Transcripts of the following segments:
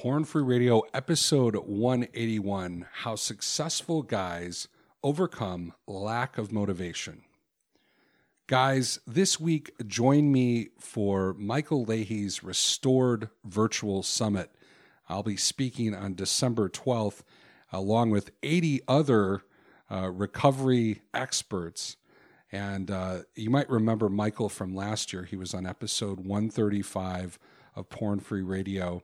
Porn Free Radio, episode 181 How Successful Guys Overcome Lack of Motivation. Guys, this week, join me for Michael Leahy's Restored Virtual Summit. I'll be speaking on December 12th, along with 80 other uh, recovery experts. And uh, you might remember Michael from last year. He was on episode 135 of Porn Free Radio.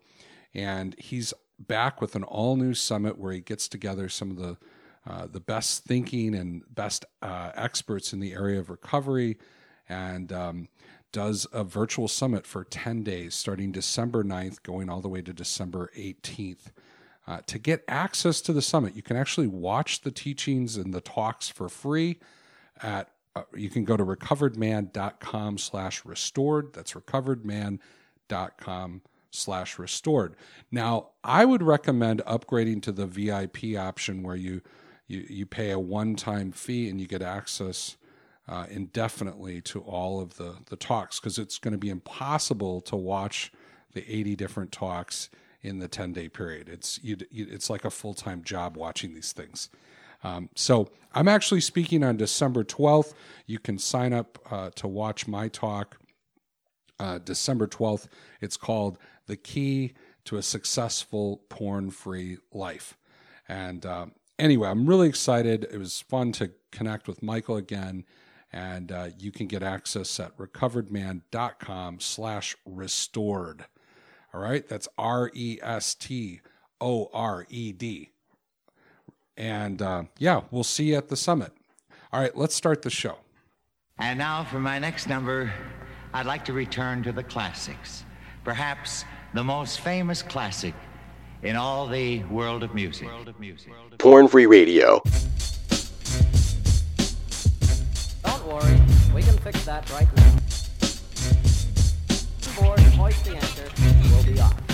And he's back with an all new summit where he gets together some of the uh, the best thinking and best uh, experts in the area of recovery and um, does a virtual summit for 10 days starting December 9th, going all the way to December 18th. Uh, to get access to the summit, you can actually watch the teachings and the talks for free at uh, you can go to recoveredman.com slash restored. That's recoveredman.com slash restored. Now, I would recommend upgrading to the VIP option where you you, you pay a one-time fee and you get access uh, indefinitely to all of the, the talks because it's going to be impossible to watch the 80 different talks in the 10 day period. It's, you, it's like a full time job watching these things. Um, so I'm actually speaking on December 12th. You can sign up uh, to watch my talk uh, December 12th. It's called The Key to a Successful Porn Free Life. And uh, anyway, I'm really excited. It was fun to connect with Michael again. And uh, you can get access at recoveredman.com slash restored. All right, that's R E S T O R E D. And uh, yeah, we'll see you at the summit. All right, let's start the show. And now for my next number, I'd like to return to the classics. Perhaps the most famous classic in all the world of music. World of music. Porn Free Radio. Don't worry, we can fix that right now. Board, hoist the anchor, we'll be off.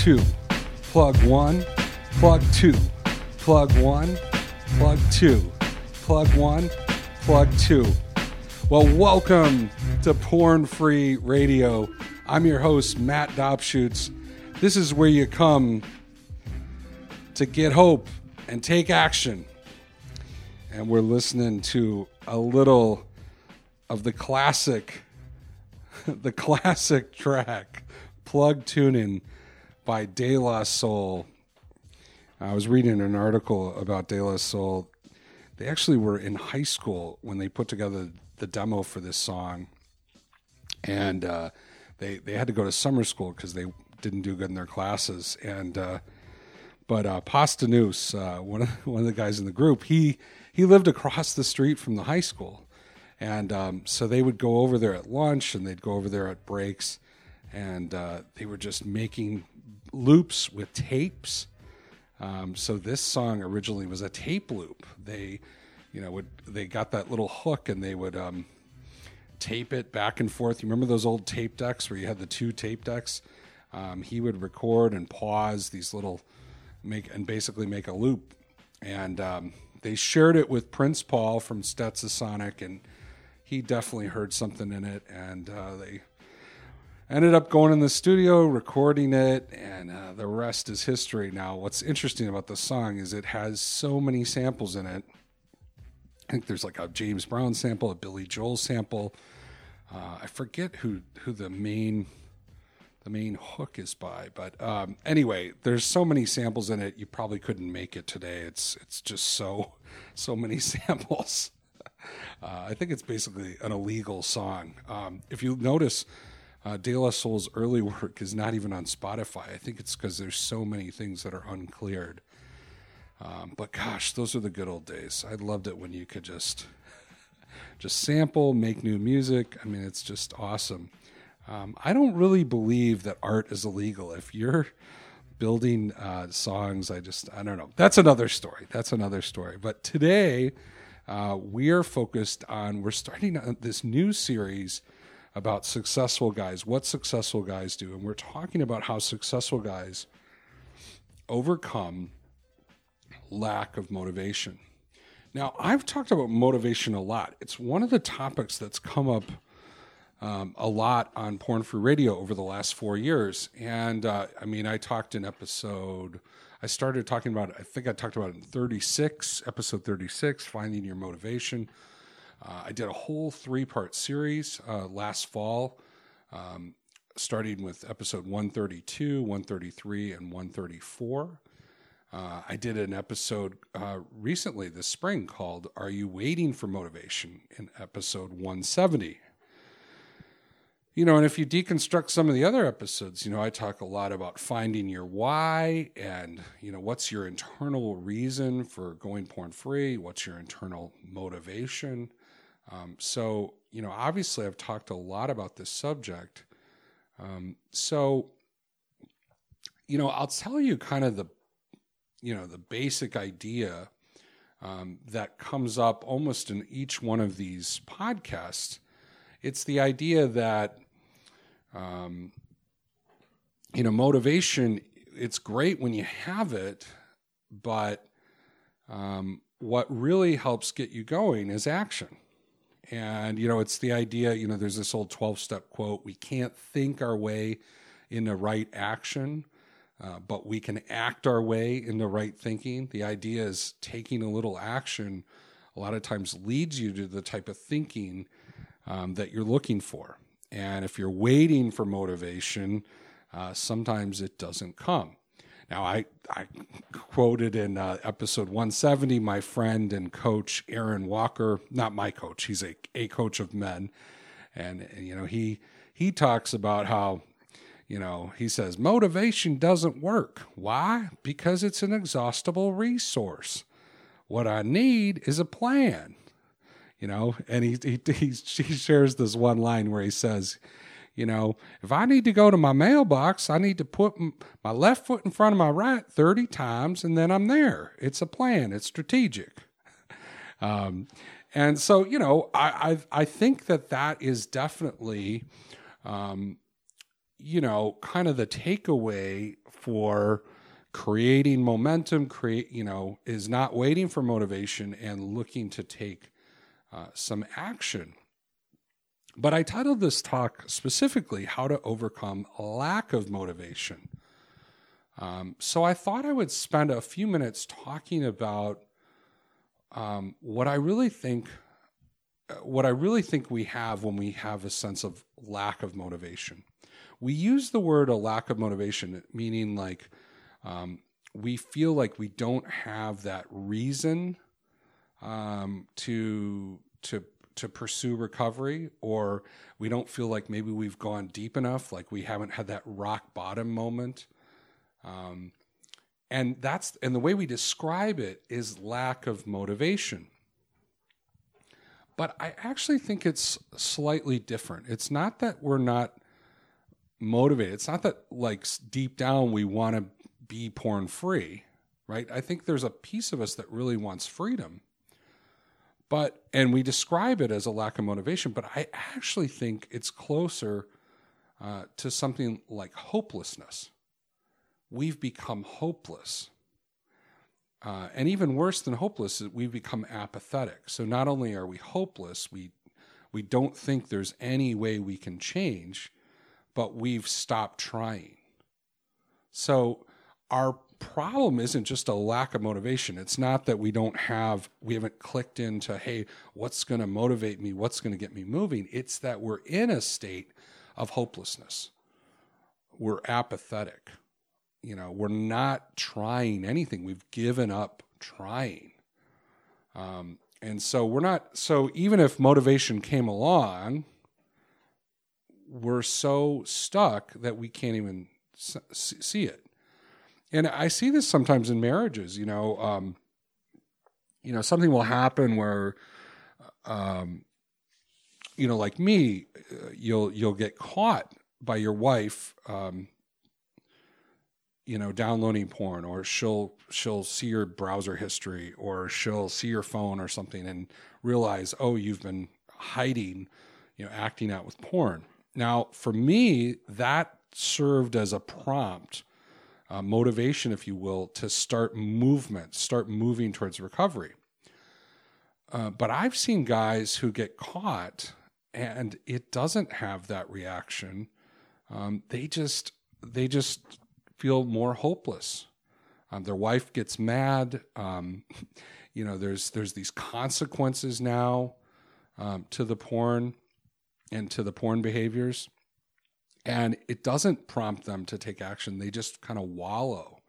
Two, plug one, plug two, plug one, plug two, plug one, plug two. Well, welcome to Porn Free Radio. I'm your host, Matt Dobschuetz. This is where you come to get hope and take action. And we're listening to a little of the classic, the classic track plug tuning by De La Soul. I was reading an article about De La Soul. They actually were in high school when they put together the demo for this song, and uh, they they had to go to summer school because they didn't do good in their classes. And uh, but uh, uh, one of one of the guys in the group, he he lived across the street from the high school, and um, so they would go over there at lunch and they'd go over there at breaks and uh, they were just making loops with tapes. Um, so this song originally was a tape loop. They, you know, would they got that little hook and they would um, tape it back and forth. You remember those old tape decks where you had the two tape decks? Um, he would record and pause these little make and basically make a loop. And um, they shared it with Prince Paul from Stetsasonic, and he definitely heard something in it. And uh, they ended up going in the studio, recording it, and uh, the rest is history. Now, what's interesting about the song is it has so many samples in it. I think there's like a James Brown sample, a Billy Joel sample. Uh, I forget who who the main the main hook is by, but um, anyway, there's so many samples in it. You probably couldn't make it today. It's it's just so so many samples. Uh, I think it's basically an illegal song. Um, if you notice, uh, De Soul's early work is not even on Spotify. I think it's because there's so many things that are uncleared. Um, but gosh, those are the good old days. I loved it when you could just just sample, make new music. I mean, it's just awesome. Um, I don't really believe that art is illegal. If you're building uh, songs, I just I don't know. That's another story. That's another story. But today uh, we are focused on we're starting this new series about successful guys, what successful guys do. And we're talking about how successful guys overcome lack of motivation. Now, I've talked about motivation a lot. It's one of the topics that's come up um, a lot on Porn Free Radio over the last four years. And uh, I mean, I talked in episode, I started talking about, I think I talked about in 36, episode 36, Finding Your Motivation. Uh, I did a whole three part series uh, last fall, um, starting with episode 132, 133, and 134. Uh, I did an episode uh, recently this spring called Are You Waiting for Motivation in episode 170. You know, and if you deconstruct some of the other episodes, you know, I talk a lot about finding your why and, you know, what's your internal reason for going porn free? What's your internal motivation? Um, so, you know, obviously I've talked a lot about this subject. Um, so, you know, I'll tell you kind of the, you know, the basic idea um, that comes up almost in each one of these podcasts. It's the idea that, um, you know, motivation, it's great when you have it, but um, what really helps get you going is action. And, you know, it's the idea, you know, there's this old 12 step quote we can't think our way into right action, uh, but we can act our way into right thinking. The idea is taking a little action a lot of times leads you to the type of thinking um, that you're looking for. And if you're waiting for motivation, uh, sometimes it doesn't come. Now, I, I quoted in uh, episode 170 my friend and coach Aaron Walker, not my coach, he's a, a coach of men. And, you know, he, he talks about how, you know, he says motivation doesn't work. Why? Because it's an exhaustible resource. What I need is a plan, you know, and he, he, he shares this one line where he says, you know, if I need to go to my mailbox, I need to put my left foot in front of my right 30 times and then I'm there. It's a plan, it's strategic. Um, and so, you know, I, I, I, think that that is definitely, um, you know, kind of the takeaway for creating momentum, create, you know, is not waiting for motivation and looking to take uh, some action. But I titled this talk specifically How to Overcome Lack of Motivation. Um, so I thought I would spend a few minutes talking about um, what I really think. What I really think we have when we have a sense of lack of motivation. We use the word a lack of motivation, meaning like um, we feel like we don't have that reason um, to to to pursue recovery or we don't feel like maybe we've gone deep enough like we haven't had that rock bottom moment. Um, and that's and the way we describe it is lack of motivation. But i actually think it's slightly different. It's not that we're not motivated. It's not that like deep down we want to be porn free right? I think there's a piece of us that really wants freedom but, and we describe it as a lack of motivation, but I actually think it's closer uh, to something like hopelessness. We've become hopeless. Uh, and even worse than hopeless, we've become apathetic. So not only are we hopeless, we, we don't think there's any way we can change, but we've stopped trying. So our problem isn't just a lack of motivation. It's not that we don't have, we haven't clicked into, hey, what's going to motivate me? What's going to get me moving? It's that we're in a state of hopelessness. We're apathetic. You know, we're not trying anything. We've given up trying. Um, and so we're not, so even if motivation came along, we're so stuck that we can't even see it and I see this sometimes in marriages. You know, um, you know, something will happen where, um, you know, like me, uh, you'll you'll get caught by your wife, um, you know, downloading porn, or she'll she'll see your browser history, or she'll see your phone or something, and realize, oh, you've been hiding, you know, acting out with porn. Now, for me, that served as a prompt, uh, motivation, if you will, to start movement, start moving towards recovery. Uh, but I've seen guys who get caught and it doesn't have that reaction. Um, they just they just feel more hopeless. Um, their wife gets mad. Um, you know, there's there's these consequences now um, to the porn and to the porn behaviors, and it doesn't prompt them to take action. They just kind of wallow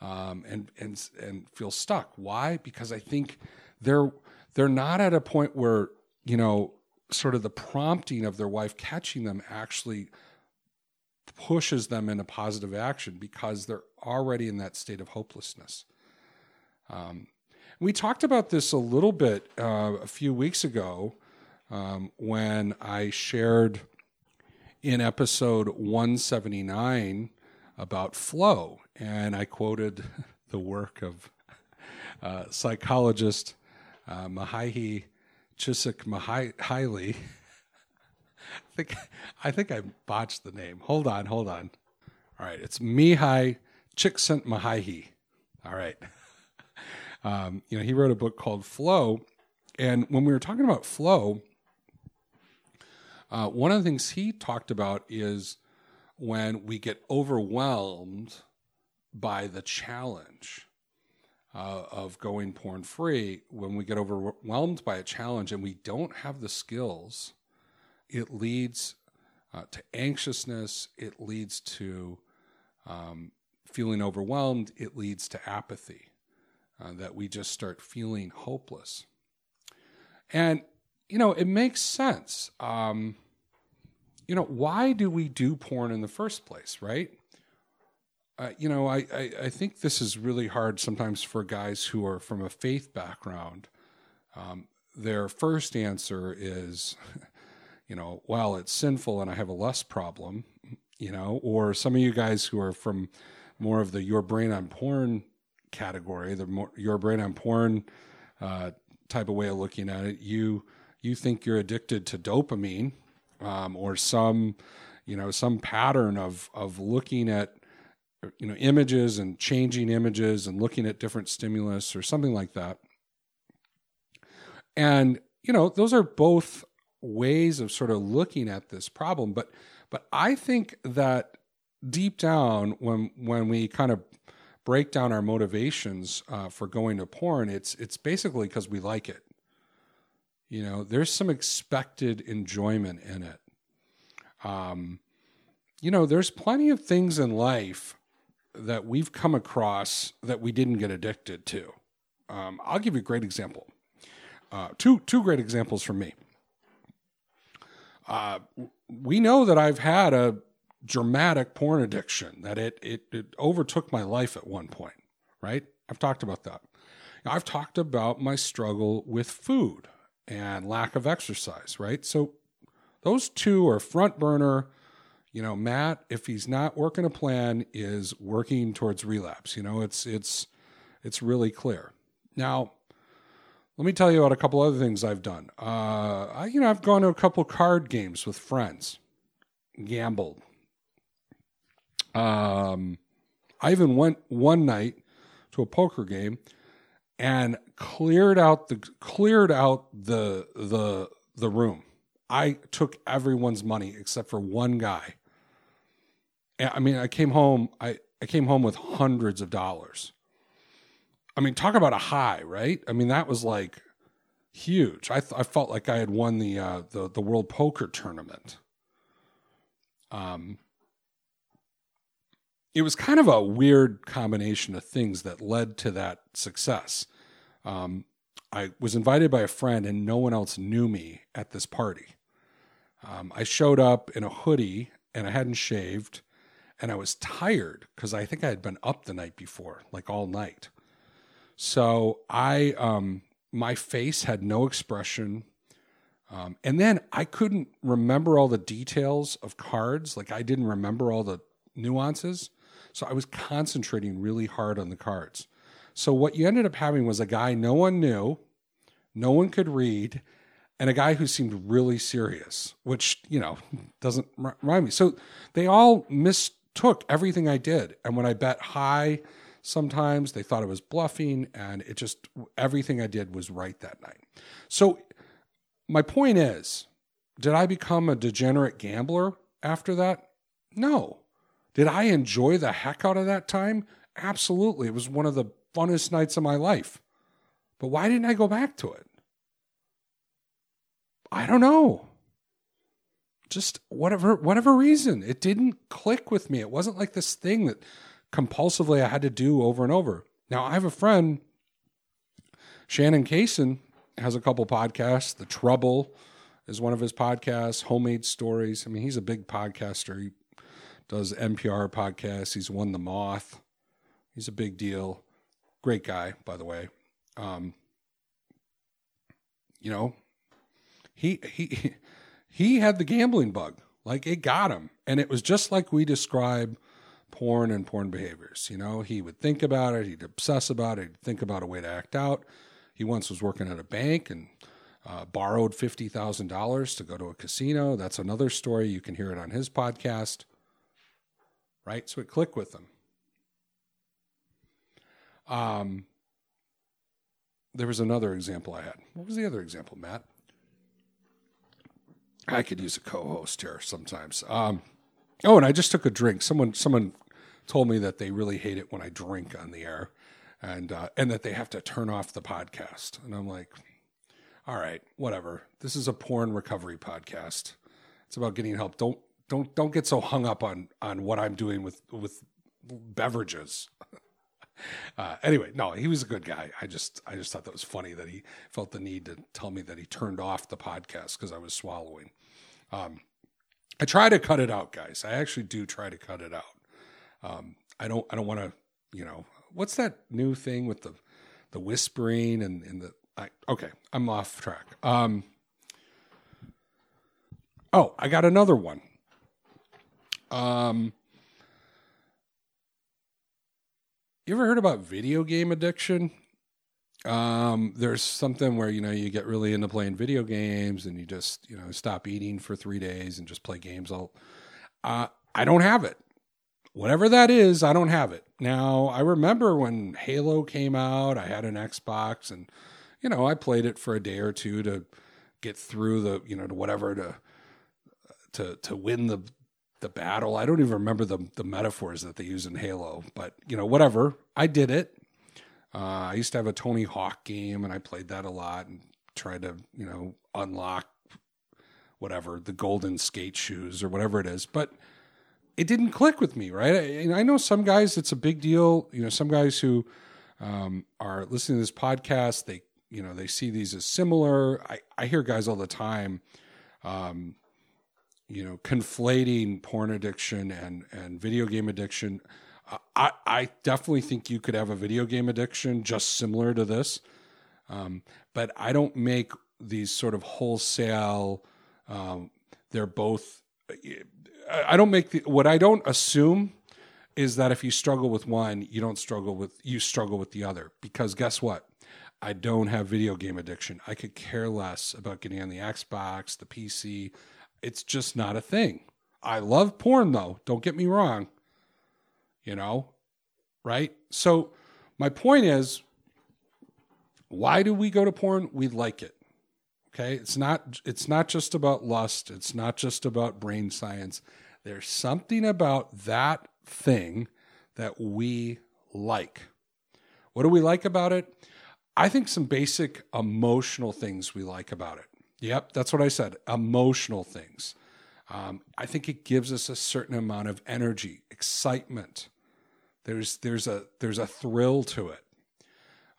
um, and and and feel stuck. Why? Because I think they're they're not at a point where you know sort of the prompting of their wife catching them actually pushes them into positive action because they're already in that state of hopelessness. Um, we talked about this a little bit uh, a few weeks ago um, when I shared in episode 179 about flow, and I quoted the work of uh, psychologist uh, Mahai Csikszentmihalyi. I think I think I botched the name. Hold on, hold on. All right, it's Mihai Csikszentmihalyi. All right. Um, you know, he wrote a book called Flow, and when we were talking about flow, uh, one of the things he talked about is when we get overwhelmed by the challenge uh, of going porn free, when we get overwhelmed by a challenge and we don't have the skills, it leads uh, to anxiousness, it leads to um, feeling overwhelmed, it leads to apathy, uh, that we just start feeling hopeless. And, you know, it makes sense. Um, you know, why do we do porn in the first place, right? uh, you know, I, I, I, think this is really hard sometimes for guys who are from a faith background. Um, their first answer is, you know, well, it's sinful and I have a lust problem, you know, or some of you guys who are from more of the your brain on porn category, the more your brain on porn uh, type of way of looking at it, you you think you're addicted to dopamine um, or some, you know, some pattern of of looking at you know images and changing images and looking at different stimulus or something like that. And you know those are both ways of sort of looking at this problem. But but i think that deep down when when we kind of break down our motivations uh, for going to porn it's it's basically because we like it you know there's some expected enjoyment in it um you know there's plenty of things in life that we've come across that we didn't get addicted to. Um, I'll give you a great example. Uh, two two great examples from me. Uh, we know that I've had a dramatic porn addiction that it, it it overtook my life at one point. Right? I've talked about that. I've talked about my struggle with food and lack of exercise. Right? So those two are front burner you know, Matt, if he's not working a plan, is working towards relapse. You know, it's it's it's really clear. Now, let me tell you about a couple other things I've done. Uh, I, you know, I've gone to a couple card games with friends, gambled. Um, I even went one night to a poker game and cleared out the cleared out the the the room. I took everyone's money except for one guy I mean, I came home. I I came home with hundreds of dollars. I mean, talk about a high, right? I mean, that was like huge. I th- I felt like I had won the uh, the the World Poker Tournament. Um, it was kind of a weird combination of things that led to that success. Um, I was invited by a friend, and no one else knew me at this party. Um, I showed up in a hoodie, and I hadn't shaved and I was tired because I think I had been up the night before, like all night. So I, um, my face had no expression. Um, and then I couldn't remember all the details of cards. Like I didn't remember all the nuances. So I was concentrating really hard on the cards. So what you ended up having was a guy no one knew, no one could read, and a guy who seemed really serious, which, you know, doesn't remind me. So they all mistook everything I did. And when I bet high, sometimes they thought it was bluffing, and it just, everything I did was right that night. So my point is, did I become a degenerate gambler after that? No. Did I enjoy the heck out of that time? Absolutely. It was one of the funnest nights of my life. But why didn't I go back to it? I don't know. Just whatever whatever reason, it didn't click with me. It wasn't like this thing that compulsively I had to do over and over. Now I have a friend, Shannon Cason, has a couple podcasts. The Trouble is one of his podcasts. Homemade Stories. I mean, he's a big podcaster. He does NPR podcasts. He's won the Moth. He's a big deal. Great guy, by the way. Um, you know, he he he had the gambling bug. Like it got him, and it was just like we describe porn and porn behaviors. You know, he would think about it, he'd obsess about it, he'd think about a way to act out. He once was working at a bank and uh, borrowed fifty thousand dollars to go to a casino. That's another story. You can hear it on his podcast. Right, so it clicked with him. Um, there was another example I had. What was the other example, Matt? I could use a co-host here sometimes. Um, oh, and I just took a drink. Someone someone told me that they really hate it when I drink on the air, and uh, and that they have to turn off the podcast. And I'm like, all right, whatever. This is a porn recovery podcast. It's about getting help. Don't don't don't get so hung up on on what I'm doing with with beverages. Uh, anyway, no, he was a good guy. I just I just thought that was funny that he felt the need to tell me that he turned off the podcast because I was swallowing. Um, I try to cut it out, guys. I actually do try to cut it out. Um, I don't I don't want to you know what's that new thing with the the whispering and, and the I, okay I'm off track. Um, oh, I got another one. Um, you ever heard about video game addiction? Um, there's something where you know you get really into playing video games and you just you know stop eating for three days and just play games all. Uh, I don't have it. Whatever that is, I don't have it. Now I remember when Halo came out, I had an Xbox and you know I played it for a day or two to get through the you know to whatever to to to win the the battle. I don't even remember the the metaphors that they use in Halo, but you know, whatever. I did it. Uh, I used to have a Tony Hawk game, and I played that a lot and tried to you know unlock whatever the golden skate shoes or whatever it is, but it didn't click with me. Right? And I know some guys it's a big deal. You know, some guys who um, are listening to this podcast, they you know they see these as similar. I I hear guys all the time. Um, you know, conflating porn addiction and and video game addiction. I I definitely think you could have a video game addiction just similar to this, um, but I don't make these sort of wholesale. Um, they're both. I don't make the what I don't assume is that if you struggle with one, you don't struggle with you struggle with the other because guess what? I don't have video game addiction. I could care less about getting on the Xbox, the PC it's just not a thing. I love porn though, don't get me wrong. You know, right? So my point is why do we go to porn? We like it. Okay? It's not it's not just about lust, it's not just about brain science. There's something about that thing that we like. What do we like about it? I think some basic emotional things we like about it. Yep, that's what I said. Emotional things. Um, I think it gives us a certain amount of energy, excitement. There's there's a there's a thrill to it.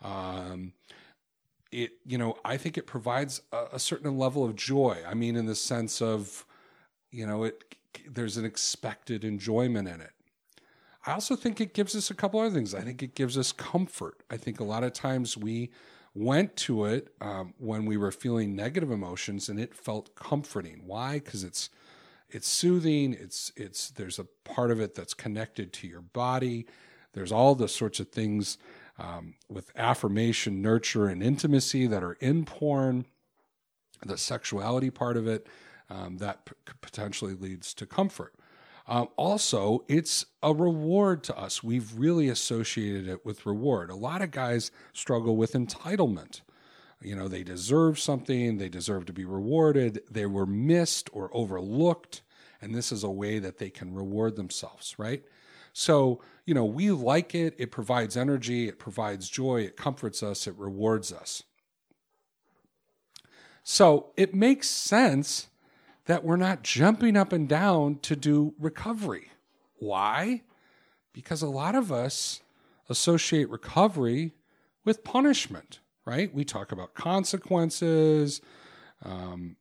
Um, it you know I think it provides a, a certain level of joy. I mean, in the sense of you know it there's an expected enjoyment in it. I also think it gives us a couple other things. I think it gives us comfort. I think a lot of times we went to it um, when we were feeling negative emotions and it felt comforting. Why? Because it's it's soothing. It's it's there's a part of it that's connected to your body. There's all the sorts of things um, with affirmation nurture and intimacy that are in porn the sexuality part of it, um, that p- potentially leads to comfort. Um, also, it's a reward to us. We've really associated it with reward. A lot of guys struggle with entitlement. You know, they deserve something, they deserve to be rewarded, they were missed or overlooked, and this is a way that they can reward themselves, right? So, you know, we like it, it provides energy, it provides joy, it comforts us, it rewards us. So, it makes sense that we're not jumping up and down to do recovery. Why? Because a lot of us associate recovery with punishment, right? We talk about consequences. Um,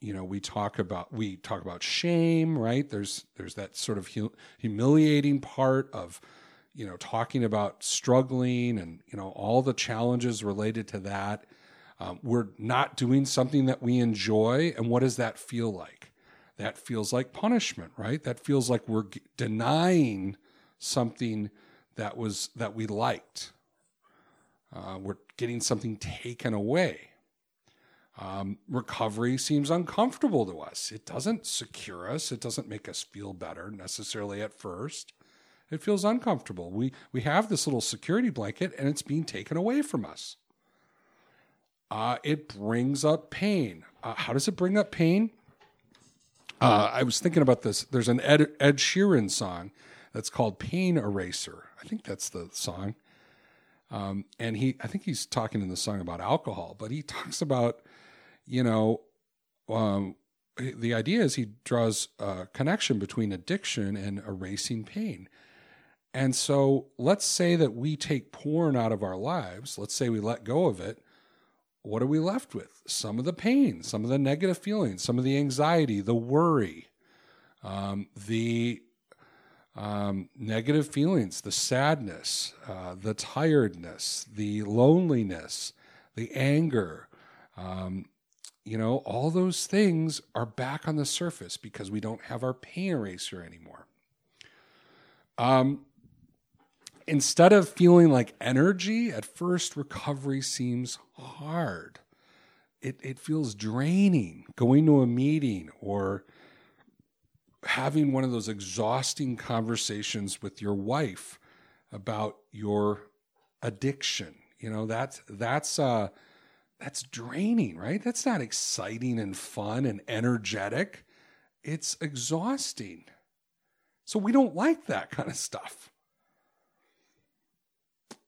you know, we talk about we talk about shame, right? There's there's that sort of humiliating part of you know talking about struggling and you know all the challenges related to that um, we're not doing something that we enjoy. And what does that feel like? That feels like punishment, right? That feels like we're g- denying something that was that we liked. Uh, we're getting something taken away. Um, recovery seems uncomfortable to us. It doesn't secure us. It doesn't make us feel better necessarily at first. It feels uncomfortable. We we have this little security blanket, and it's being taken away from us uh, it brings up pain. Uh, how does it bring up pain? Uh, I was thinking about this. There's an Ed, Ed Sheeran song that's called Pain Eraser. I think that's the song. Um, and he, I think he's talking in the song about alcohol, but he talks about, you know, um, the idea is he draws a connection between addiction and erasing pain. And so let's say that we take porn out of our lives. Let's say we let go of it what are we left with? Some of the pain, some of the negative feelings, some of the anxiety, the worry, um, the um, negative feelings, the sadness, uh, the tiredness, the loneliness, the anger. Um, you know, all those things are back on the surface because we don't have our pain eraser anymore. Um, instead of feeling like energy, at first recovery seems hard. It, it feels draining going to a meeting or having one of those exhausting conversations with your wife about your addiction. You know, that's that's uh that's draining, right? That's not exciting and fun and energetic. It's exhausting. So we don't like that kind of stuff.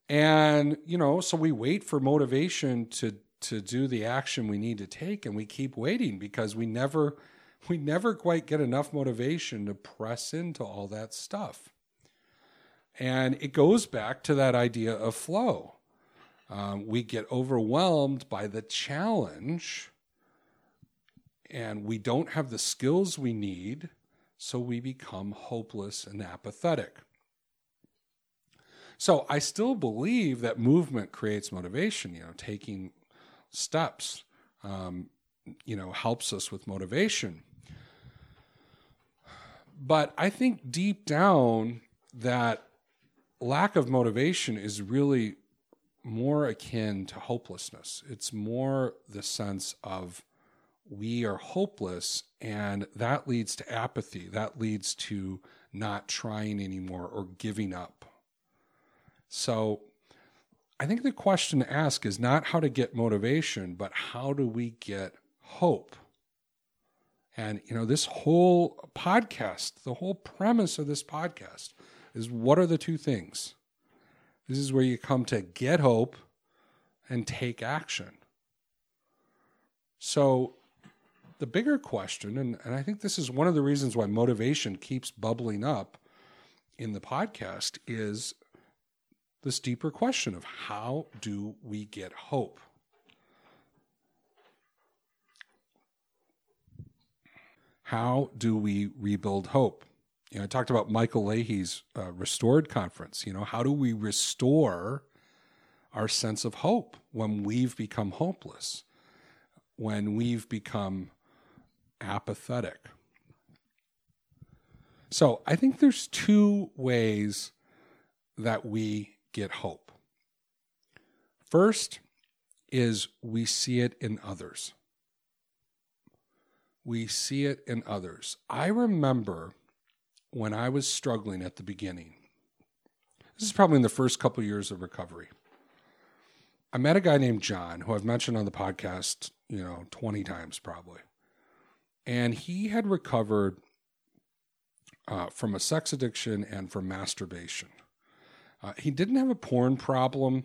And, you know, so we wait for motivation to to do the action we need to take and we keep waiting because we never we never quite get enough motivation to press into all that stuff. And it goes back to that idea of flow. Um, we get overwhelmed by the challenge and we don't have the skills we need, so we become hopeless and apathetic. So I still believe that movement creates motivation. You know, taking steps, um, you know, helps us with motivation. But I think deep down that lack of motivation is really more akin to hopelessness. It's more the sense of we are hopeless, and that leads to apathy. That leads to not trying anymore or giving up. So I think the question to ask is not how to get motivation, but how do we get hope? And, you know, this whole podcast, the whole premise of this podcast is what are the two things? This is where you come to get hope and take action. So, the bigger question, and, and I think this is one of the reasons why motivation keeps bubbling up in the podcast, is this deeper question of how do we get hope? How do we rebuild hope? You know, I talked about Michael Leahy's uh, Restored Conference. You know, how do we restore our sense of hope when we've become hopeless, when we've become apathetic? So I think there's two ways that we get hope. First is we see it in others. we see it in others. I remember when I was struggling at the beginning. This is probably in the first couple of years of recovery. I met a guy named John who I've mentioned on the podcast, you know, 20 times probably. And he had recovered uh, from a sex addiction and from masturbation. Uh, he didn't have a porn problem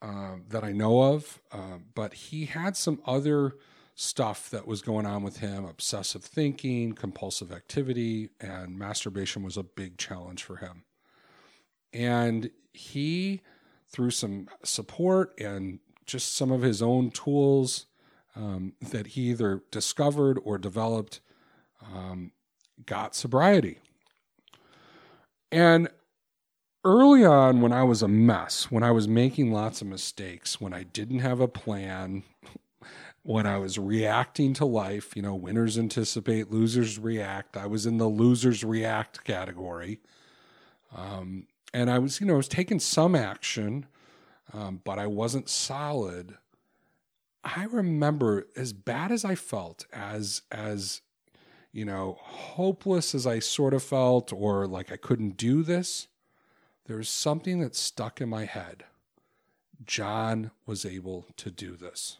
uh, that I know of, uh, but he had some other stuff that was going on with him obsessive thinking, compulsive activity, and masturbation was a big challenge for him. And he, through some support and just some of his own tools um, that he either discovered or developed, um, got sobriety. And early on, when I was a mess, when I was making lots of mistakes, when I didn't have a plan, when I was reacting to life, you know, winners anticipate, losers react. I was in the losers react category. Um, and I was, you know, I was taking some action, um, but I wasn't solid. I remember as bad as I felt, as as you know, hopeless as I sort of felt, or like I couldn't do this, there was something that stuck in my head. John was able to do this.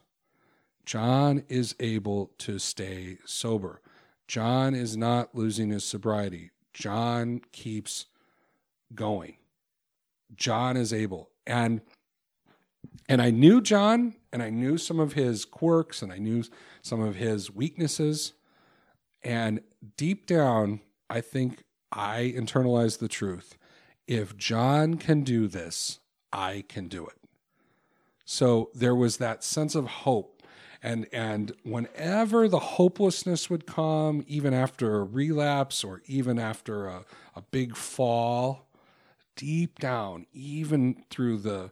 John is able to stay sober. John is not losing his sobriety. John keeps going. John is able. And and I knew John and I knew some of his quirks and I knew some of his weaknesses and deep down, I think I internalized the truth. If John can do this, I can do it. So there was that sense of hope. And, and whenever the hopelessness would come, even after a relapse or even after a, a big fall, deep down, even through the,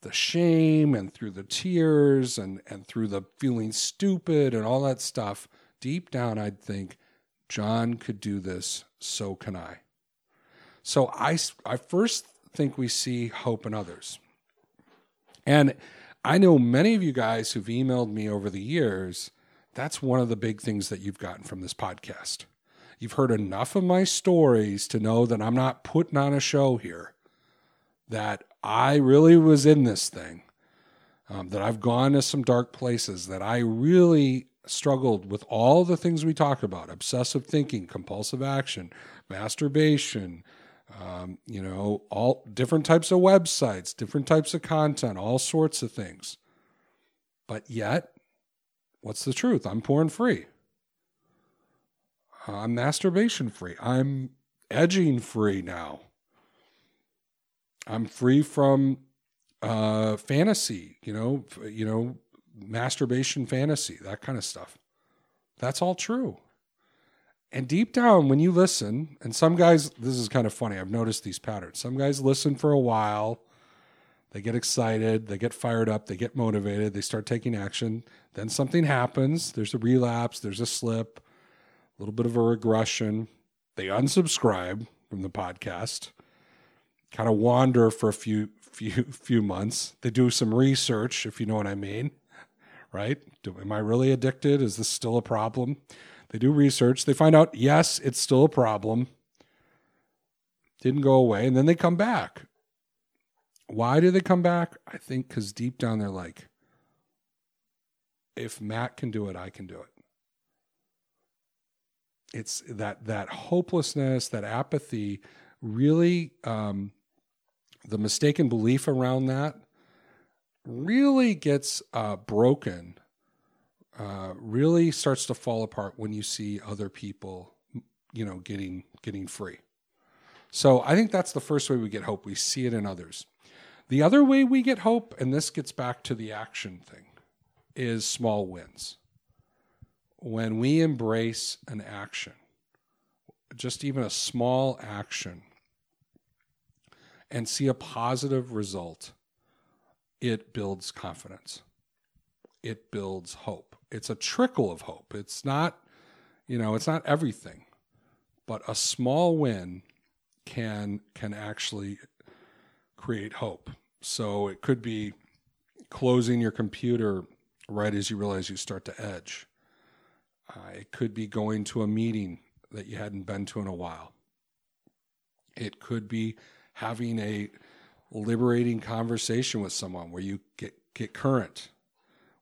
the shame and through the tears and, and through the feeling stupid and all that stuff, deep down, I'd think, John could do this, so can I. So I, I first think we see hope in others. And I know many of you guys who've emailed me over the years, that's one of the big things that you've gotten from this podcast. You've heard enough of my stories to know that I'm not putting on a show here, that I really was in this thing, um, that I've gone to some dark places, that I really struggled with all the things we talk about obsessive thinking, compulsive action, masturbation, um, you know, all different types of websites, different types of content, all sorts of things. But yet, what's the truth? I'm porn free. I'm masturbation free. I'm edging free now. I'm free from uh, fantasy, you know, you know, masturbation fantasy, that kind of stuff. That's all true. And deep down, when you listen, and some guys, this is kind of funny, I've noticed these patterns. Some guys listen for a while, they get excited, they get fired up, they get motivated, they start taking action. Then something happens, there's a relapse, there's a slip, a little bit of a regression. They unsubscribe from the podcast, kind of wander for a few few few months. They do some research, if you know what I mean right? Do, am I really addicted? Is this still a problem? They do research. They find out, yes, it's still a problem. Didn't go away. And then they come back. Why do they come back? I think because deep down they're like, if Matt can do it, I can do it. It's that that hopelessness, that apathy, really um, the mistaken belief around that really gets uh, broken, uh, really starts to fall apart when you see other people, you know, getting getting free. So I think that's the first way we get hope. We see it in others. The other way we get hope, and this gets back to the action thing, is small wins. When we embrace an action, just even a small action, and see a positive result, it builds confidence. It builds hope. It's a trickle of hope. It's not, you know, it's not everything, but a small win can can actually create hope. So it could be closing your computer right as you realize you start to edge. Uh, it could be going to a meeting that you hadn't been to in a while. It could be having a liberating conversation with someone where you get, get current,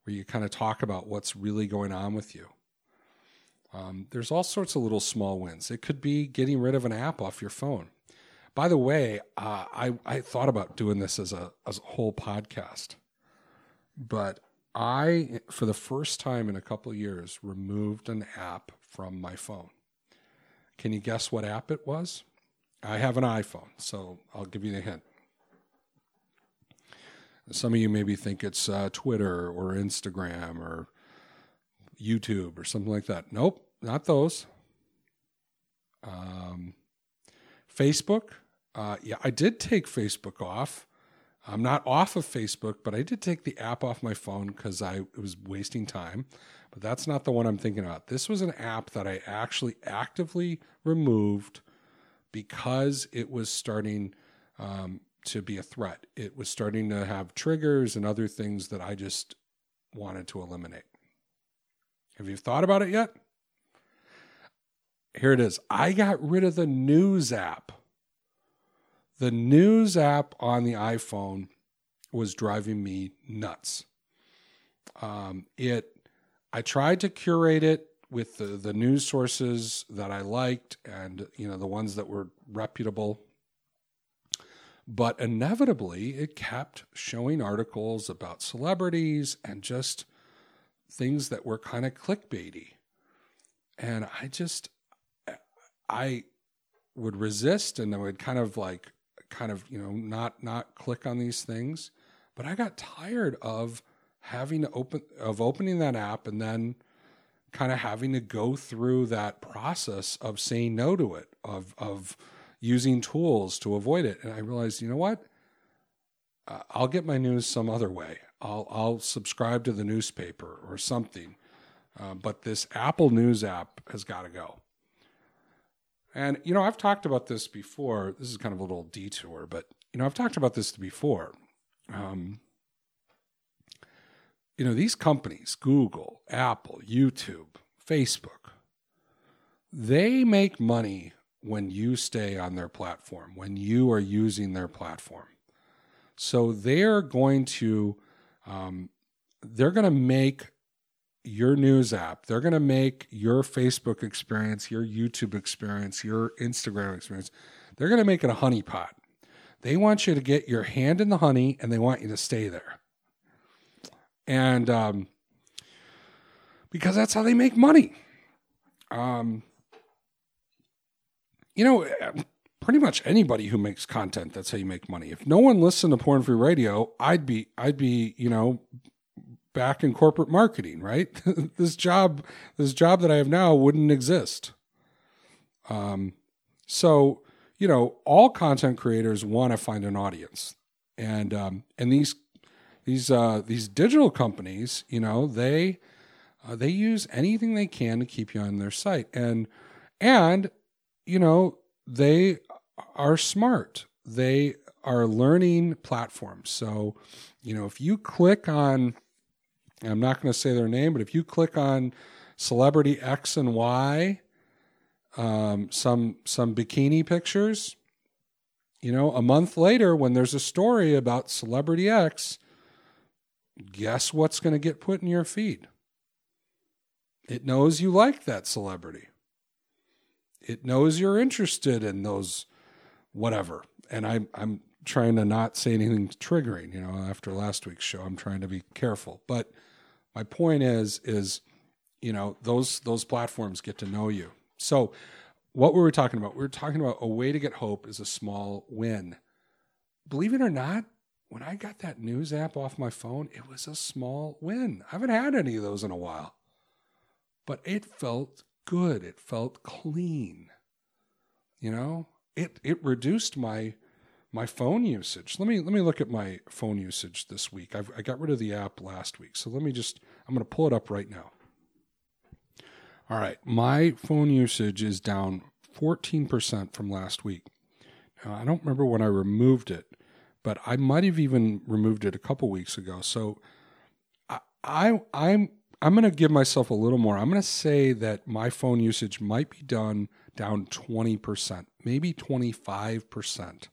where you kind of talk about what's really going on with you. Um, there's all sorts of little small wins. It could be getting rid of an app off your phone. By the way, uh, I, I thought about doing this as a, as a whole podcast, but I, for the first time in a couple years, removed an app from my phone. Can you guess what app it was? I have an iPhone, so I'll give you the hint. Some of you maybe think it's uh, Twitter or Instagram or YouTube or something like that. Nope, not those. Um, Facebook. Uh, yeah, I did take Facebook off. I'm not off of Facebook, but I did take the app off my phone because I was wasting time. But that's not the one I'm thinking about. This was an app that I actually actively removed because it was starting um, to be a threat. It was starting to have triggers and other things that I just wanted to eliminate. Have you thought about it yet? Here it is. I got rid of the news app. The news app on the iPhone was driving me nuts. Um, it, I tried to curate it with the, the news sources that I liked and you know the ones that were reputable. But inevitably, it kept showing articles about celebrities and just things that were kind of clickbaity. And I just, I would resist and I would kind of like, kind of, you know, not, not click on these things. But I got tired of having to open, of opening that app and then kind of having to go through that process of saying no to it, of, of using tools to avoid it. And I realized, you know what? Uh, I'll get my news some other way. I'll I'll subscribe to the newspaper or something. Uh, but this Apple News app has got to go. And you know, I've talked about this before. This is kind of a little detour, but you know, I've talked about this before. Um, you know, these companies, Google, Apple, YouTube, Facebook, they make money when you stay on their platform, when you are using their platform. So they're going to um, they're going to make your news app, they're going to make your Facebook experience, your YouTube experience, your Instagram experience, they're going to make it a honeypot. They want you to get your hand in the honey and they want you to stay there. And um, because that's how they make money. Um, you know, pretty much anybody who makes content that's how you make money. If no one listened to porn free radio i'd be i'd be you know back in corporate marketing right? This job this job that i have now wouldn't exist. Um so you know all content creators want to find an audience. And um and these these uh these digital companies you know they uh, they use anything they can to keep you on their site. And and you know they are smart. They are learning platforms. So, you know, if you click on, I'm not going to say their name, but if you click on celebrity X and Y, um, some some bikini pictures, you know, a month later when there's a story about celebrity X, guess what's going to get put in your feed? It knows you like that celebrity. It knows you're interested in those whatever. And I, I'm trying to not say anything triggering. You know, after last week's show, I'm trying to be careful. But my point is, is you know, those those platforms get to know you. So, what were we talking about? We were talking about a way to get hope is a small win. Believe it or not, when I got that news app off my phone, it was a small win. I haven't had any of those in a while, but it felt good. It felt clean. You know, it it reduced my my phone usage. Let me let me look at my phone usage this week. I've, I got rid of the app last week, so let me just. I'm going to pull it up right now. All right, my phone usage is down 14% from last week. Now, I don't remember when I removed it, but I might have even removed it a couple weeks ago. So I, I I'm I'm going to give myself a little more. I'm going to say that my phone usage might be done down 20%, maybe 25%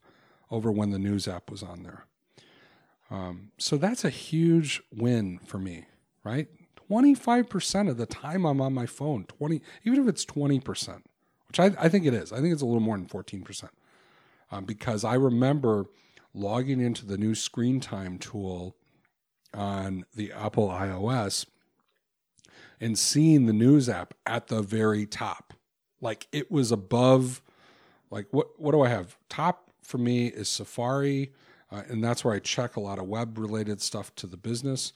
over when the news app was on there. Um, so that's a huge win for me, right? 25% of the time I'm on my phone, 20, even if it's 20%, which I, I think it is. I think it's a little more than 14%. Um, because I remember logging into the new screen time tool on the Apple iOS and seeing the news app at the very top. Like it was above, like what, what do I have? Top for me is Safari, uh, and that's where I check a lot of web related stuff to the business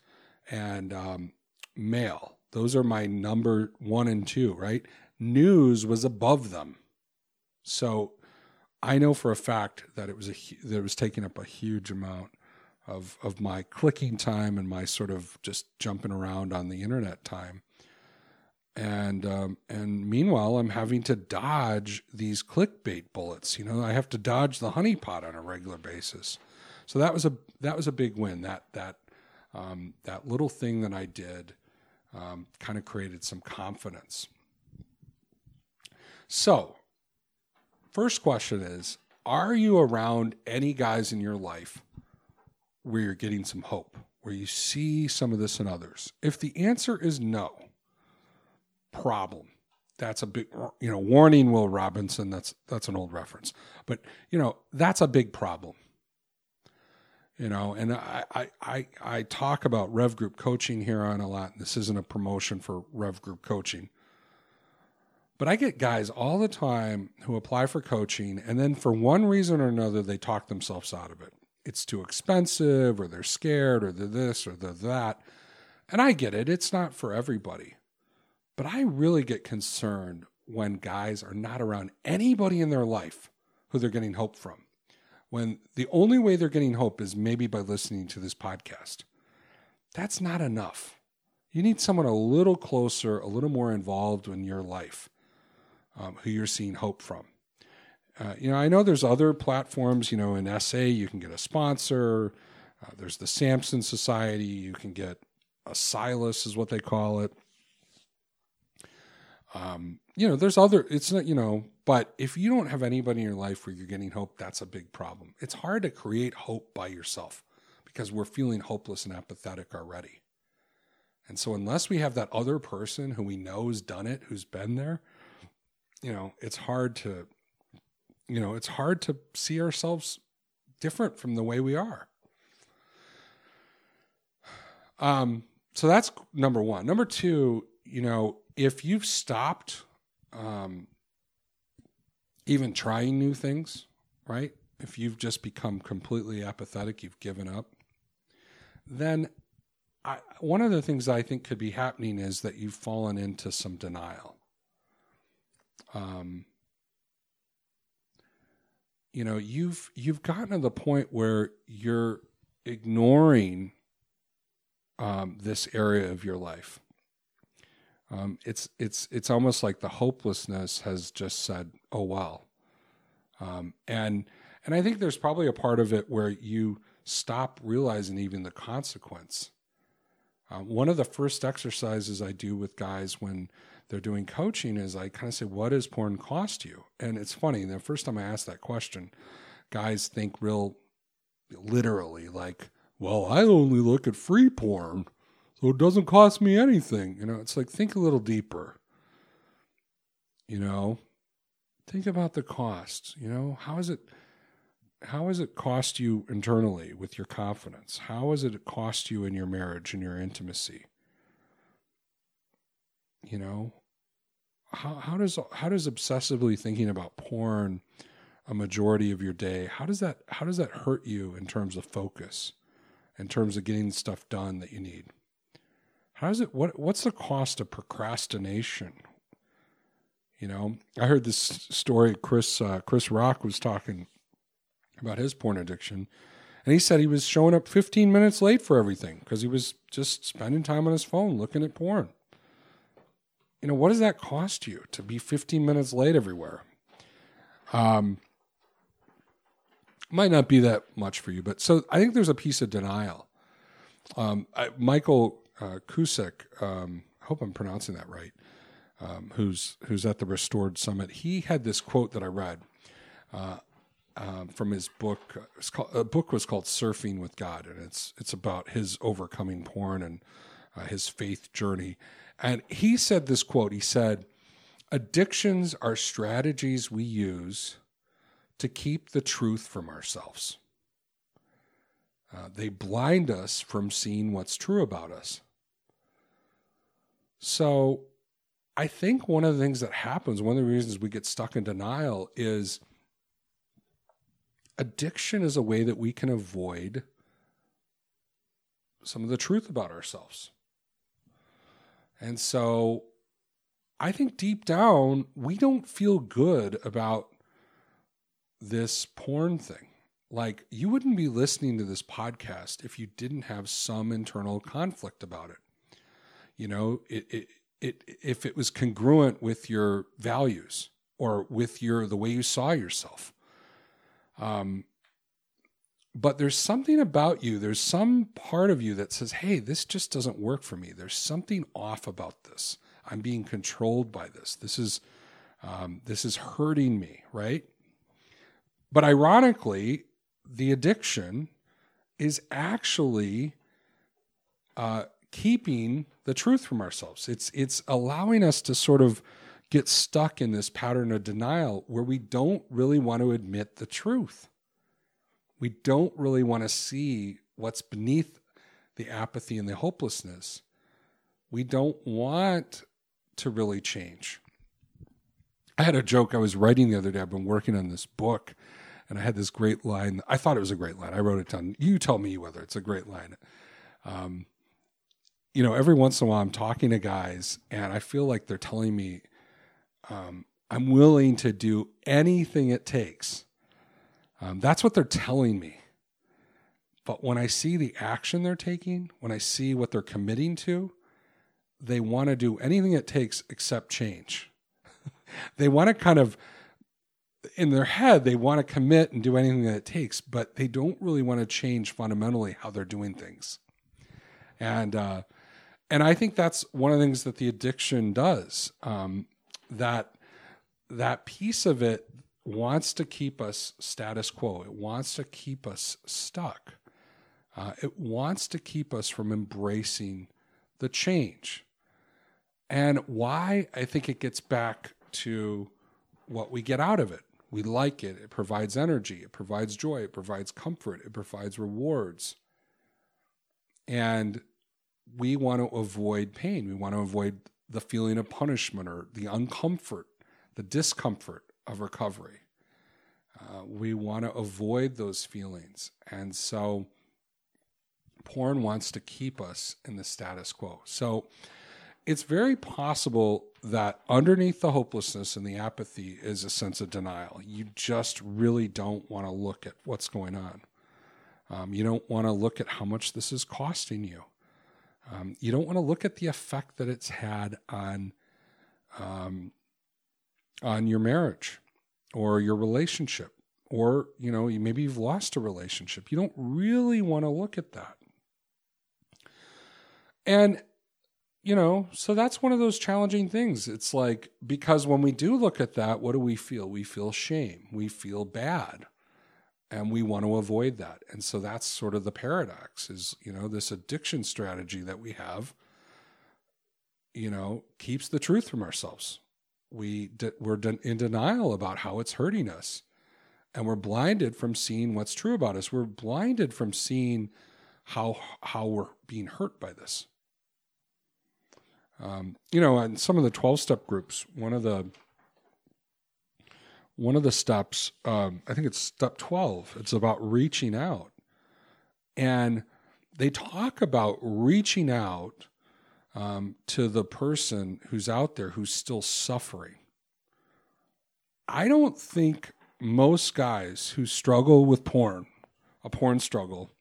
and um, mail. Those are my number one and two, right? News was above them. So I know for a fact that it was a that it was taking up a huge amount of of my clicking time and my sort of just jumping around on the internet time. And um, and meanwhile, I'm having to dodge these clickbait bullets. You know, I have to dodge the honeypot on a regular basis. So that was a that was a big win. That that um, that little thing that I did um, kind of created some confidence. So, first question is: Are you around any guys in your life where you're getting some hope, where you see some of this in others? If the answer is no, problem. That's a big, you know, warning, Will Robinson. That's that's an old reference, but you know that's a big problem. You know, and I I I, I talk about Rev Group coaching here on a lot. This isn't a promotion for Rev Group coaching, but I get guys all the time who apply for coaching, and then for one reason or another, they talk themselves out of it it's too expensive or they're scared or they're this or they're that. And I get it, it's not for everybody. But I really get concerned when guys are not around anybody in their life who they're getting hope from. When the only way they're getting hope is maybe by listening to this podcast. That's not enough. You need someone a little closer, a little more involved in your life um, who you're seeing hope from. Uh, you know, I know there's other platforms. You know, in SA you can get a sponsor. Uh, there's the Samson Society. You can get a Silas, is what they call it. Um, you know, there's other. It's not you know, but if you don't have anybody in your life where you're getting hope, that's a big problem. It's hard to create hope by yourself because we're feeling hopeless and apathetic already. And so, unless we have that other person who we know has done it, who's been there, you know, it's hard to you know, it's hard to see ourselves different from the way we are. Um, so that's number one. Number two, you know, if you've stopped um, even trying new things, right? If you've just become completely apathetic, you've given up, then I, one of the things I think could be happening is that you've fallen into some denial. Um, you know you've you've gotten to the point where you're ignoring um, this area of your life. Um, it's it's it's almost like the hopelessness has just said, "Oh well," um, and and I think there's probably a part of it where you stop realizing even the consequence. Uh, one of the first exercises I do with guys when they're doing coaching is I kind of say, what does porn cost you? And it's funny, the first time I ask that question, guys think real literally like, well, I only look at free porn, so it doesn't cost me anything. You know, it's like, think a little deeper. You know, think about the cost. You know, how is it? How has it cost you internally with your confidence? How has it cost you in your marriage and your intimacy? You know, how, how does how does obsessively thinking about porn a majority of your day how does that how does that hurt you in terms of focus in terms of getting stuff done that you need how does it what what's the cost of procrastination you know i heard this story chris uh, chris rock was talking about his porn addiction and he said he was showing up 15 minutes late for everything because he was just spending time on his phone looking at porn you know, what does that cost you to be 15 minutes late everywhere? Um, might not be that much for you, but so I think there's a piece of denial. Um, I, Michael uh, um, I hope I'm pronouncing that right, um, who's who's at the Restored Summit. He had this quote that I read uh, um, from his book. It's called, a book was called "Surfing with God," and it's it's about his overcoming porn and uh, his faith journey. And he said this quote. He said, "Addictions are strategies we use to keep the truth from ourselves." Uh, they blind us from seeing what's true about us. So, I think one of the things that happens, one of the reasons we get stuck in denial is addiction is a way that we can avoid some of the truth about ourselves. And so I think deep down, we don't feel good about this porn thing. Like, you wouldn't be listening to this podcast if you didn't have some internal conflict about it. You know, it, it, it, if it was congruent with your values or with your the way you saw yourself. Um, but there's something about you, there's some part of you that says, hey, this just doesn't work for me. There's something off about this. I'm being controlled by this. This is um, this is hurting me, right? But ironically, the addiction is actually uh, keeping the truth from ourselves. It's it's allowing us to sort of get stuck in this pattern of denial where we don't really want to admit the truth. We don't really want to see what's beneath the apathy and the hopelessness. We don't want to really change. I had a joke I was writing the other day. I've been working on this book and I had this great line. I thought it was a great line. I wrote it down. You tell me whether it's a great line. Um, you know, every once in a while I'm talking to guys and I feel like they're telling me um, I'm willing to do anything it takes. Um, that's what they're telling me. But when I see the action they're taking, when I see what they're committing to, they want to do anything it takes except change. they want to kind of in their head they want to commit and do anything that it takes but they don't really want to change fundamentally how they're doing things. And uh, and i think that's one of the things that the addiction does um, that that piece of it wants to keep us status quo. It wants to keep us stuck. Uh, it wants to keep us from embracing the change. And why i think it gets back to what we get out of it we like it. It provides energy. It provides joy. It provides comfort. It provides rewards. And we want to avoid pain. We want to avoid the feeling of punishment or the uncomfort, the discomfort of recovery. Uh, we want to avoid those feelings. And so porn wants to keep us in the status quo. So it's very possible that underneath the hopelessness and the apathy is a sense of denial. You just really don't want to look at what's going on. Um, you don't want to look at how much this is costing you. Um, you don't want to look at the effect that it's had on um, on your marriage or your relationship, or you know, maybe you've lost a relationship. You don't really want to look at that. And you know, so that's one of those challenging things. It's like, because when we do look at that, what do we feel? We feel shame, we feel bad, and we want to avoid that. And so that's sort of the paradox is, you know, this addiction strategy that we have, you know, keeps the truth from ourselves. We de- we're de- in denial about how it's hurting us. And we're blinded from seeing what's true about us. We're blinded from seeing how how we're being hurt by this. Um, you know, in some of the twelve step groups, one of the one of the steps, um, I think it's step twelve. It's about reaching out, and they talk about reaching out um, to the person who's out there who's still suffering. I don't think most guys who struggle with porn, a porn struggle,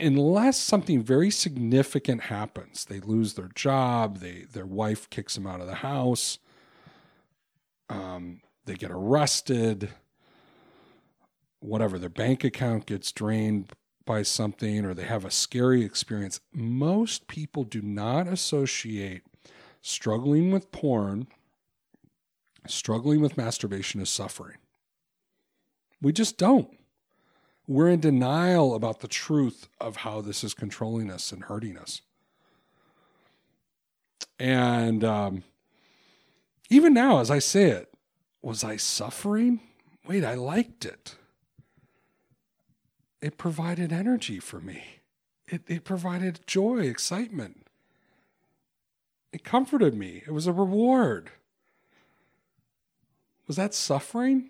unless something very significant happens, they lose their job, they their wife kicks them out of the house, um, they get arrested, whatever, their bank account gets drained by something or they have a scary experience, most people do not associate struggling with porn, struggling with masturbation as suffering. We just don't. We're in denial about the truth of how this is controlling us and hurting us. And um, even now, as I say it, was I suffering? Wait, I liked it. It provided energy for me. It, it provided joy, excitement. It comforted me. It was a reward. Was that suffering?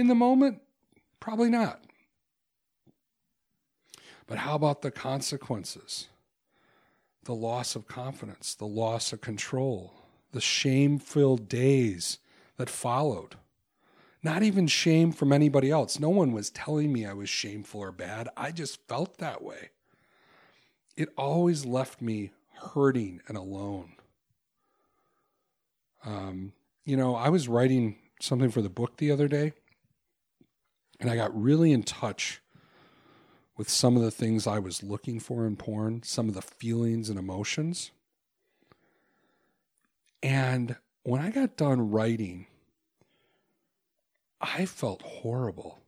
In the moment, probably not. But how about the consequences? The loss of confidence, the loss of control, the shame filled days that followed. Not even shame from anybody else. No one was telling me I was shameful or bad. I just felt that way. It always left me hurting and alone. Um, you know, I was writing something for the book the other day, and I got really in touch with some of the things I was looking for in porn, some of the feelings and emotions. And when I got done writing, I felt horrible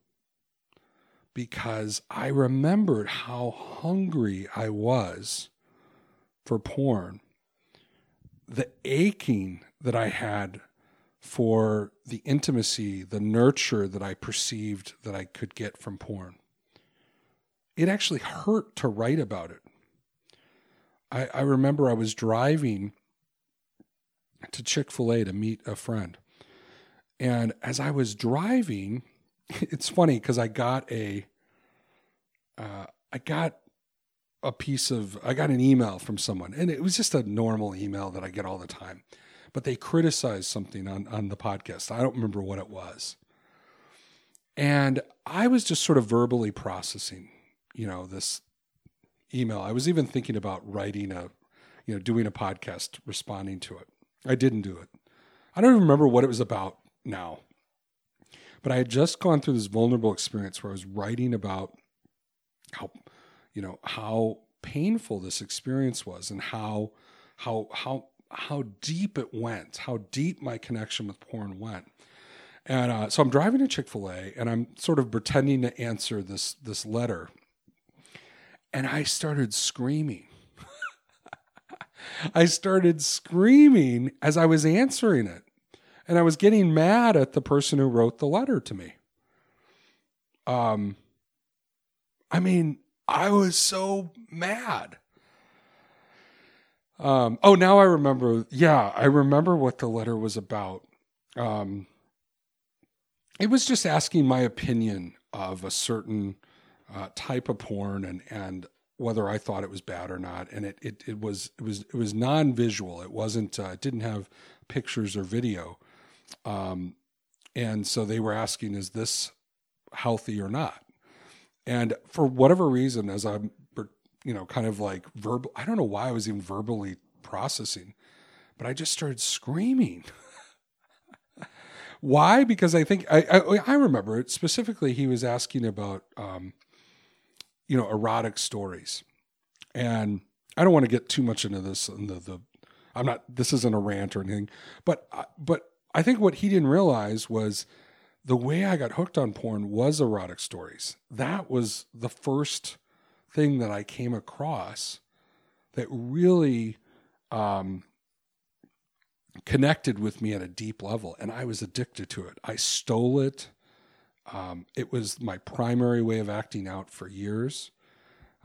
because I remembered how hungry I was for porn, the aching that I had for the intimacy, the nurture that I perceived that I could get from porn. It actually hurt to write about it. I, I remember I was driving to Chick fil A to meet a friend. And as I was driving, it's funny because I got a, uh, I got a piece of, I got an email from someone, and it was just a normal email that I get all the time but they criticized something on, on the podcast. I don't remember what it was. And I was just sort of verbally processing, you know, this email. I was even thinking about writing a, you know, doing a podcast responding to it. I didn't do it. I don't even remember what it was about now. But I had just gone through this vulnerable experience where I was writing about how, you know, how painful this experience was and how how how how deep it went, how deep my connection with porn went. And uh, so I'm driving to Chick Fil A, and I'm sort of pretending to answer this this letter, and I started screaming. I started screaming as I was answering it, and I was getting mad at the person who wrote the letter to me. Um, I mean, I was so mad. Um, oh, now I remember. Yeah, I remember what the letter was about. Um, it was just asking my opinion of a certain uh, type of porn and and whether I thought it was bad or not. And it it, it was it was it was non visual. It wasn't. Uh, it didn't have pictures or video. Um, and so they were asking, is this healthy or not? And for whatever reason, as I'm you know, kind of like verbal. I don't know why I was even verbally processing, but I just started screaming. why? Because I think I, I, I remember it specifically. He was asking about, um, you know, erotic stories, and I don't want to get too much into this. And the, the I'm not. This isn't a rant or anything, but uh, but I think what he didn't realize was the way I got hooked on porn was erotic stories. That was the first thing that I came across that really um, connected with me at a deep level, and I was addicted to it. I stole it. Um, it was my primary way of acting out for years.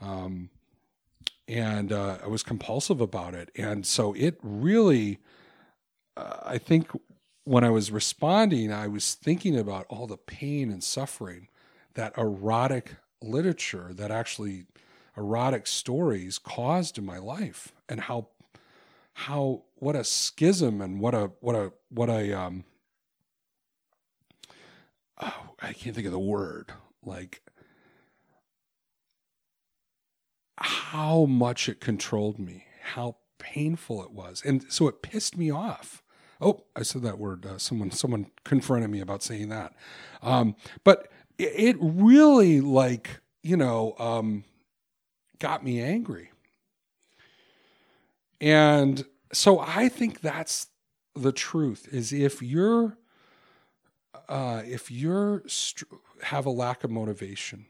Um, and uh, I was compulsive about it. And so it really, uh, I think when I was responding, I was thinking about all the pain and suffering that erotic literature that actually erotic stories caused in my life and how how what a schism and what a what a what a um oh, I can't think of the word like how much it controlled me how painful it was and so it pissed me off Oh, I said that word. Uh, someone someone confronted me about saying that. Um, but it, really like you know um, got me angry, and so I think that's the truth. Is if you're uh, if you're have a lack of motivation,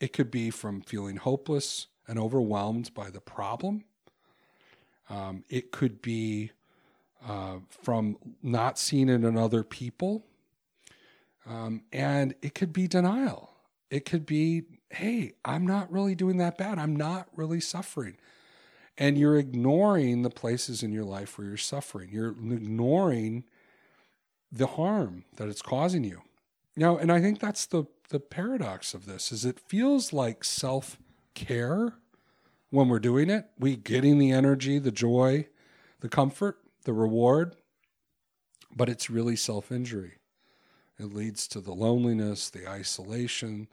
it could be from feeling hopeless and overwhelmed by the problem. Um, it could be uh, from not seeing it in other people. Um, and it could be denial. It could be, hey, I'm not really doing that bad. I'm not really suffering. And you're ignoring the places in your life where you're suffering. You're ignoring the harm that it's causing you. Now, and I think that's the the paradox of this is it feels like self-care when we're doing it. We getting the energy, the joy, the comfort, the reward, but it's really self-injury. It leads to the loneliness, the isolation,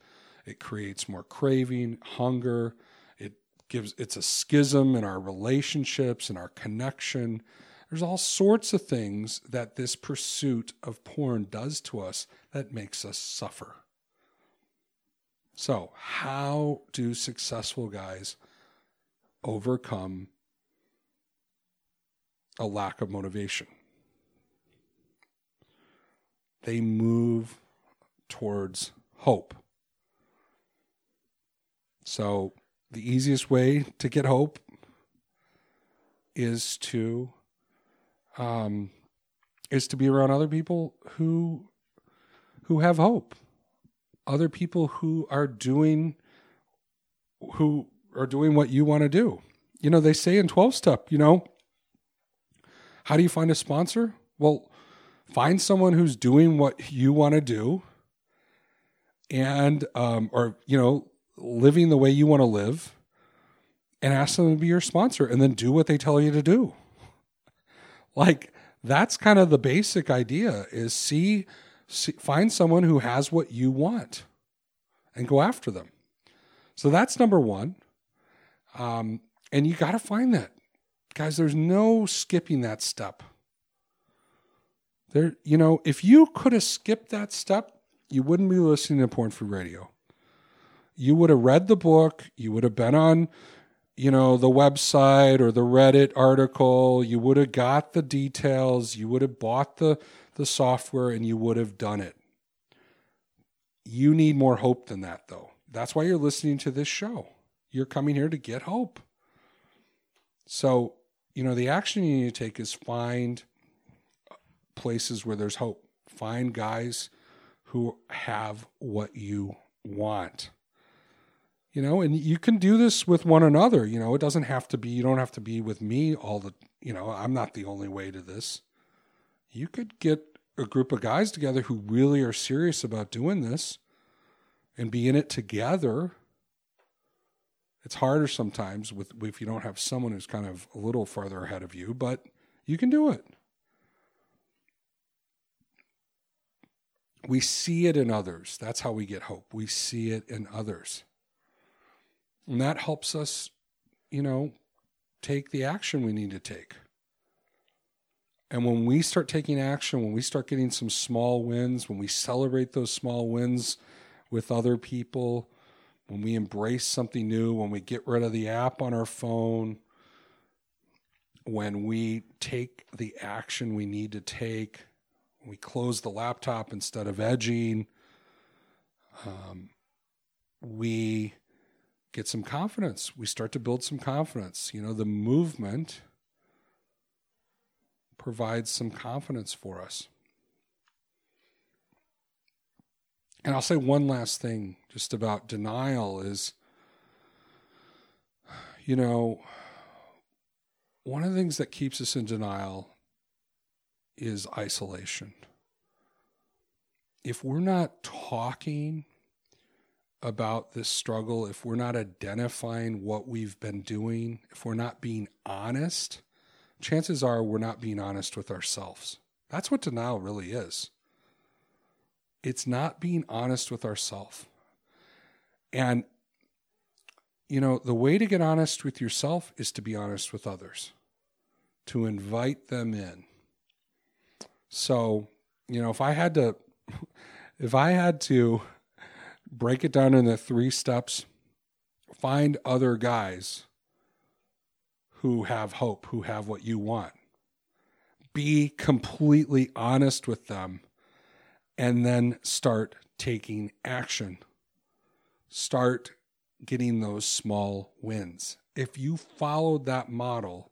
it creates more craving, hunger, it gives it's a schism in our relationships and our connection there's all sorts of things that this pursuit of porn does to us that makes us suffer. So, how do successful guys overcome a lack of motivation? They move towards hope. So, the easiest way to get hope is to um, is to be around other people who who have hope, other people who are doing who are doing what you want to do. You know, they say in 12 step, you know, how do you find a sponsor? Well, find someone who's doing what you want to do and um, or you know living the way you want to live and ask them to be your sponsor and then do what they tell you to do like that's kind of the basic idea is see, see find someone who has what you want and go after them. So that's number one. Um, and you got to find that. Guys, there's no skipping that step. There, you know, if you could have skipped that step, you wouldn't be listening to Porn Free Radio. You would have read the book, you would have been on you know, the website or the Reddit article, you would have got the details, you would have bought the, the software, and you would have done it. You need more hope than that, though. That's why you're listening to this show. You're coming here to get hope. So, you know, the action you need to take is find places where there's hope. Find guys who have what you want. You know and you can do this with one another. You know it doesn't have to be you don't have to be with me all the you know i'm not the only way to this. You could get a group of guys together who really are serious about doing this and be in it together. It's harder sometimes with if you don't have someone who's kind of a little farther ahead of you but you can do it we see it in others. That's how we get hope. We see it in others. And that helps us, you know, take the action we need to take. And when we start taking action, when we start getting some small wins, when we celebrate those small wins with other people, when we embrace something new, when we get rid of the app on our phone, when we take the action we need to take, we close the laptop instead of edging, um, we get some confidence. We start to build some confidence. You know, the movement provides some confidence for us. And I'll say one last thing just about denial is, you know, one of the things that keeps us in denial is isolation. If we're not talking about this struggle, if we're not identifying what we've been doing, if we're not being honest, chances are we're not being honest with ourselves. That's what denial really is. It's not being honest with ourselves. And, you know, the way to get honest with yourself is to be honest with others, to invite them in. So, you know, if I had to, if I had to break it down into three steps, find other guys who have hope, who have what you want. Be completely honest with them and then start taking action. Start getting those small wins. If you followed that model,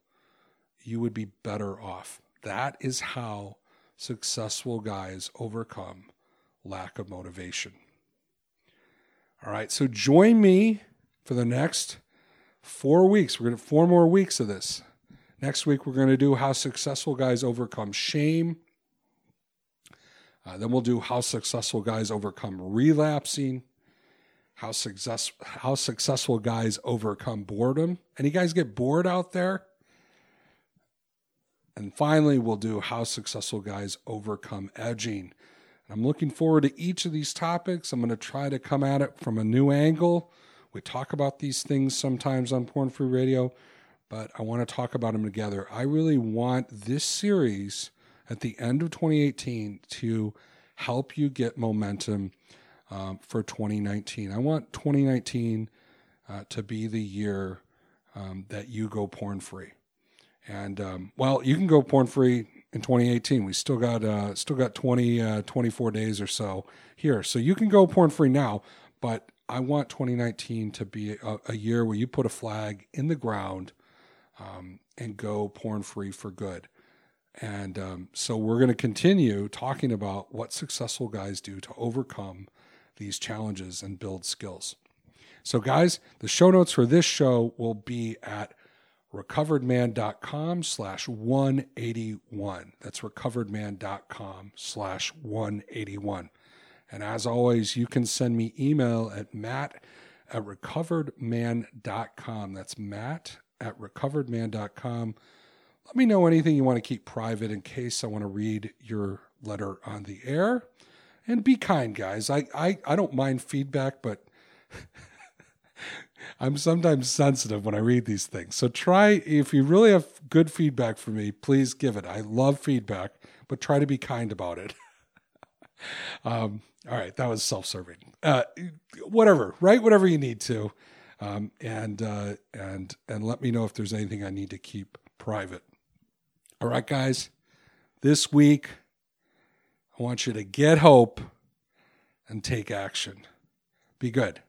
you would be better off. That is how successful guys overcome lack of motivation. All right, so join me for the next four weeks. We're going to four more weeks of this. Next week, we're going to do how successful guys overcome shame. Uh, then we'll do how successful guys overcome relapsing, how success how successful guys overcome boredom. Any guys get bored out there? And finally, we'll do how successful guys overcome edging. And I'm looking forward to each of these topics. I'm going to try to come at it from a new angle. We talk about these things sometimes on Porn Free Radio, but I want to talk about them together. I really want this series at the end of 2018 to help you get momentum um, for 2019. I want 2019 uh, to be the year um, that you go porn free. And um, well, you can go porn free in 2018. We still got uh, still got 20 uh, 24 days or so here, so you can go porn free now. But I want 2019 to be a, a year where you put a flag in the ground um, and go porn free for good. And um, so we're going to continue talking about what successful guys do to overcome these challenges and build skills. So, guys, the show notes for this show will be at recoveredman.com slash 181. That's recoveredman.com slash 181. And as always, you can send me email at matt at recoveredman.com. That's matt at recoveredman.com. Let me know anything you want to keep private in case I want to read your letter on the air. And be kind, guys. I, I, I don't mind feedback, but I'm sometimes sensitive when I read these things. So try, if you really have good feedback for me, please give it. I love feedback, but try to be kind about it. um, all right, that was self-serving. Uh, whatever, write whatever you need to, um, and uh, and and let me know if there's anything I need to keep private. All right, guys, this week I want you to get hope and take action. Be good.